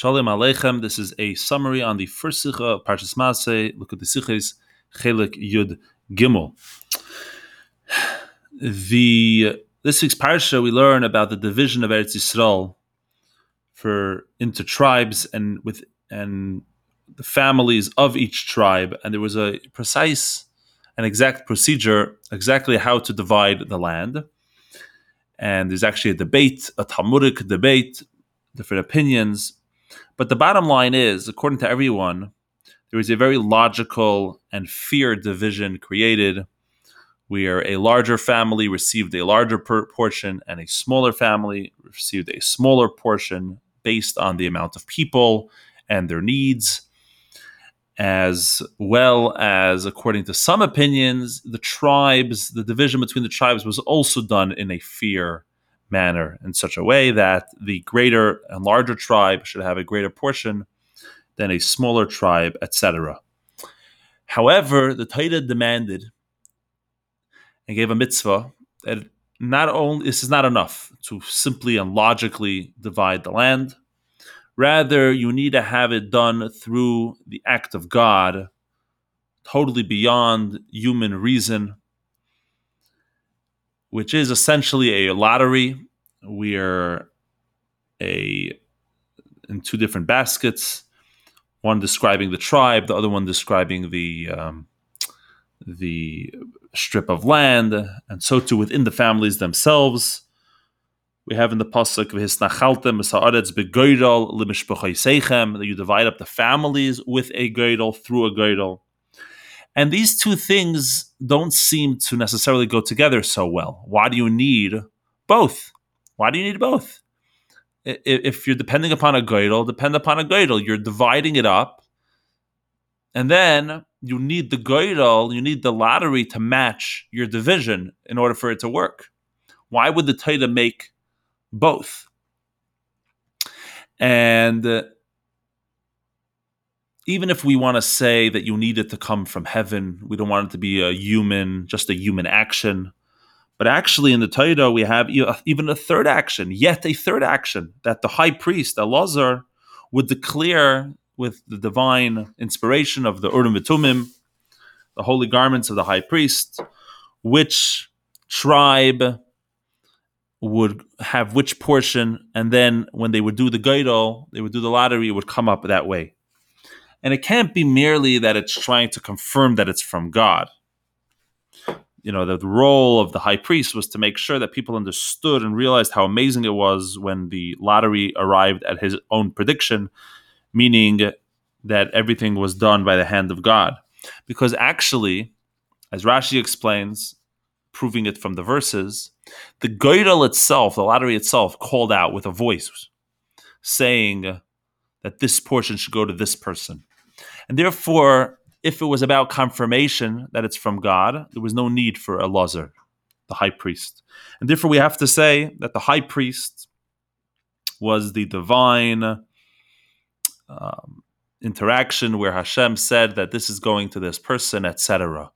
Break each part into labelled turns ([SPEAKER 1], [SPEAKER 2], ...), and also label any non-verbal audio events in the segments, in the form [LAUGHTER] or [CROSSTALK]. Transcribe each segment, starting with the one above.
[SPEAKER 1] Shalom Aleichem. This is a summary on the first Sikha of Parshas Maseh. Likkutei Sichos, Chelik Yud Gimel. The this week's parsha we learn about the division of Eretz Yisrael for into tribes and with and the families of each tribe, and there was a precise and exact procedure exactly how to divide the land. And there's actually a debate, a Talmudic debate, different opinions. But the bottom line is, according to everyone, there is a very logical and fair division created. Where a larger family received a larger portion and a smaller family received a smaller portion based on the amount of people and their needs. As well as, according to some opinions, the tribes, the division between the tribes was also done in a fair manner, in such a way that the greater and larger tribe should have a greater portion than a smaller tribe, etc. However, the Torah demanded and gave a mitzvah that not only this is not enough to simply and logically divide the land Rather, you need to have it done through the act of God, totally beyond human reason, which is essentially a lottery. We are a in two different baskets, one describing the tribe, the other one describing the um, the strip of land, and so too within the families themselves we have in the pasuk v'hisnachaltem sa'aretz begoydol limishpachaysechem that you divide up the families with a goydol through a goydol. And these two things don't seem to necessarily go together so well. Why do you need both? Why do you need both? If you're depending upon a goydol, depend upon a goydol. You're dividing it up, and then you need the goydol, you need the lottery to match your division in order for it to work. Why would the Torah make both. And uh, even if we want to say that you need it to come from heaven, we don't want it to be a human, just a human action. But actually, in the Torah, we have uh, even a third action, yet a third action that the high priest, Elazar, would declare with the divine inspiration of the Urim V'Tumim, the holy garments of the high priest, which tribe would have which portion, and then when they would do the Geidol, they would do the lottery, it would come up that way. And it can't be merely that it's trying to confirm that it's from God. You know, the, role of the high priest was to make sure that people understood and realized how amazing it was when the lottery arrived at his own prediction, meaning that everything was done by the hand of God. Because actually, as Rashi explains, proving it from the verses, the Geidel itself, the lottery itself, called out with a voice saying that this portion should go to this person. And therefore, if it was about confirmation that it's from God, there was no need for Elazar, the high priest. And therefore, we have to say that the high priest was the divine um, interaction where Hashem said that this is going to this person, etc.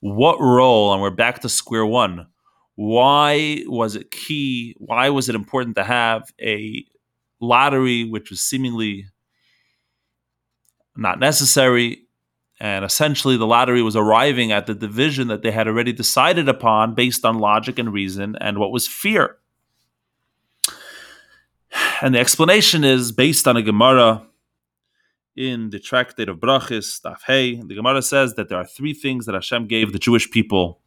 [SPEAKER 1] What role, and we're back to square one, why was it key? Why was it important to have a lottery, which was seemingly not necessary? And essentially, the lottery was arriving at the division that they had already decided upon based on logic and reason and what was fear. [SIGHS] And the explanation is based on a Gemara in the tractate of Brachis, Daf Hey. The Gemara says that there are three things that Hashem gave the Jewish people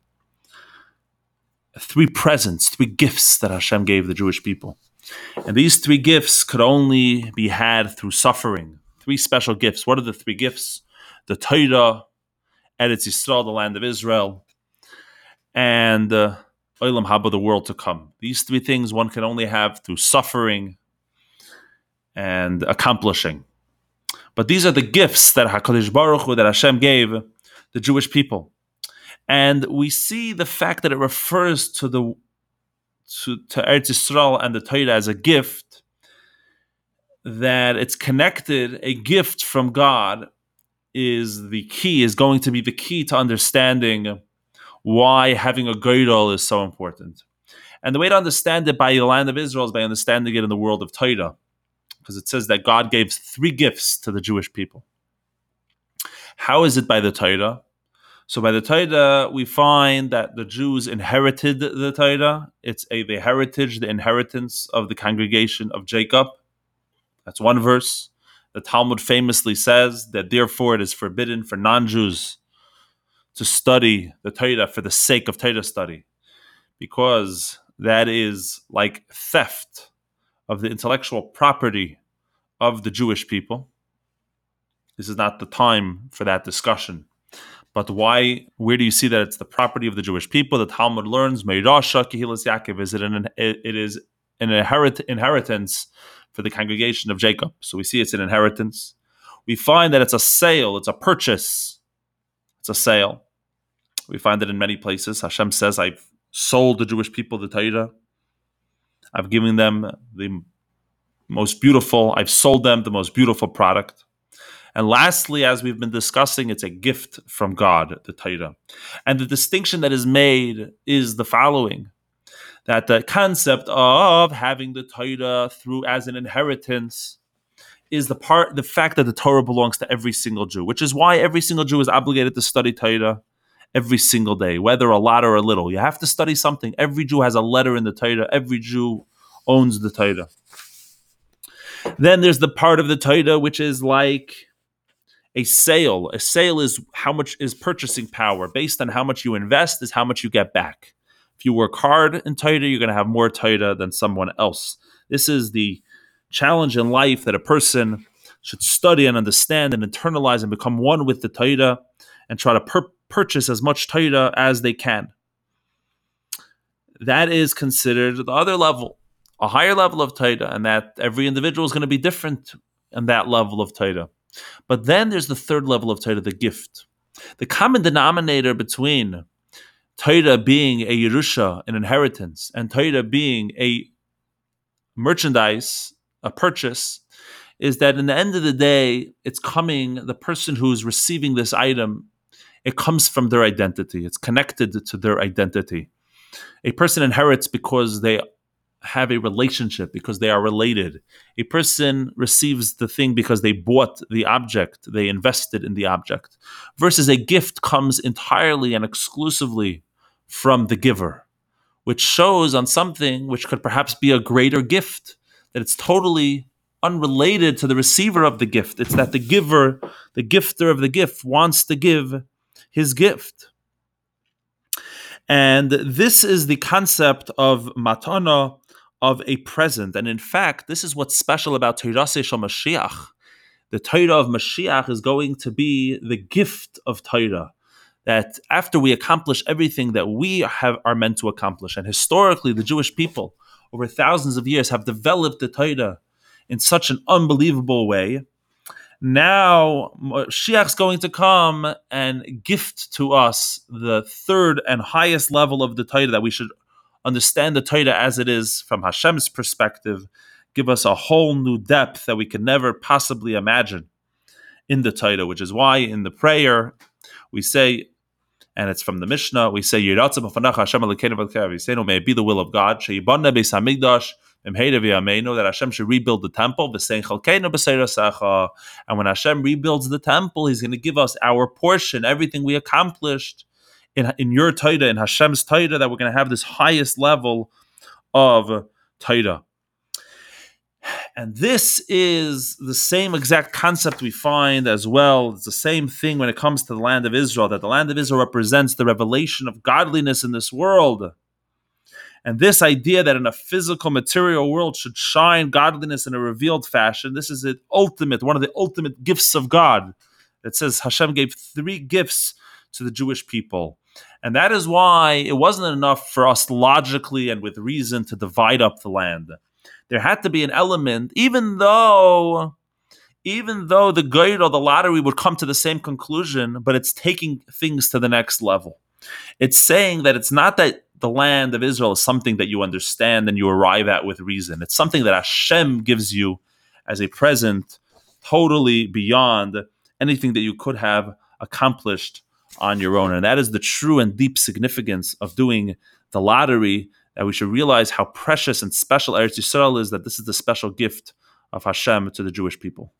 [SPEAKER 1] three presents, three gifts that Hashem gave the Jewish people. And these three gifts could only be had through suffering. Three special gifts. What are the three gifts? The Torah, Eretz Yisrael, the land of Israel, and uh, Haba, the world to come. These three things one can only have through suffering and accomplishing. But these are the gifts that Hakadosh Baruch Hu, that Hashem gave the Jewish people and we see the fact that it refers to the to, to Eretz Yisrael and the Torah as a gift, that it's connected, a gift from God is the key, is going to be the key to understanding why having a Geidol is so important. And the way to understand it by the land of Israel is by understanding it in the world of Torah. because it says that God gave three gifts to the Jewish people. How is it by the Torah? So by the Torah, we find that the Jews inherited the Torah. It's a the heritage, the inheritance of the congregation of Jacob. That's one verse. The Talmud famously says that therefore it is forbidden for non-Jews to study the Torah for the sake of Torah study, because that is like theft of the intellectual property of the Jewish people. This is not the time for that discussion. But why? Where do you see that it's the property of the Jewish people? The Talmud learns Meirasha Kehilas Yaakov is it an it is an inherit, inheritance for the congregation of Jacob. So we see it's an inheritance. We find that it's a sale, it's a purchase, it's a sale. We find it in many places. Hashem says, "I've sold the Jewish people the Torah. I've given them the most beautiful. I've sold them the most beautiful product." And lastly, as we've been discussing, it's a gift from God, the Torah. And the distinction that is made is the following that the concept of having the Torah through as an inheritance is the part the fact that the Torah belongs to every single Jew, which is why every single Jew is obligated to study Torah every single day, whether a lot or a little. You have to study something. Every Jew has a letter in the Torah. Every Jew owns the Torah. Then there's the part of the Torah which is like a sale. A sale is how much is purchasing power. Based on how much you invest, is how much you get back. If you work hard in Torah, you're going to have more Torah than someone else. This is the challenge in life that a person should study and understand and internalize and become one with the Torah and try to purchase as much Torah as they can. That is considered the other level, a higher level of Torah, and that every individual is going to be different in that level of Torah. But then there's the third level of Torah, the gift. The common denominator between Torah being a Yerusha, an inheritance, and Torah being a merchandise, a purchase, is that in the end of the day, it's coming, the person who's receiving this item, it comes from their identity. It's connected to their identity. A person inherits because they have a relationship because they are related. A person receives the thing because they bought the object, they invested in the object, versus a gift comes entirely and exclusively from the giver, which shows on something which could perhaps be a greater gift, that it's totally unrelated to the receiver of the gift. It's that the giver, the gifter of the gift, wants to give his gift. And this is the concept of matana, of a present. And in fact, this is what's special about Torah Shel Mashiach. The Torah of Mashiach is going to be the gift of Torah. That after we accomplish everything that we have are meant to accomplish, and historically the Jewish people over thousands of years have developed the Torah in such an unbelievable way. Now Mashiach's going to come and gift to us the third and highest level of the Torah that we should understand the Torah as it is from Hashem's perspective, give us a whole new depth that we could never possibly imagine in the Torah, which is why in the prayer we say, and it's from the Mishnah, we say, hashem may it be the will of God, that Hashem should rebuild the temple, and when Hashem rebuilds the temple, He's going to give us our portion, everything we accomplished in, in your Torah, in Hashem's Torah, that we're going to have this highest level of Torah. And this is the same exact concept we find as well. It's the same thing when it comes to the land of Israel, that the land of Israel represents the revelation of godliness in this world. And this idea that in a physical, material world should shine godliness in a revealed fashion, this is the ultimate, one of the ultimate gifts of God. It says Hashem gave three gifts to the Jewish people. And that is why it wasn't enough for us logically and with reason to divide up the land. There had to be an element, even though even though the guide or the lottery would come to the same conclusion, but it's taking things to the next level. It's saying that it's not that the land of Israel is something that you understand and you arrive at with reason. It's something that Hashem gives you as a present, totally beyond anything that you could have accomplished on your own. And that is the true and deep significance of doing the lottery, that we should realize how precious and special Eretz Yisrael is, that this is the special gift of Hashem to the Jewish people.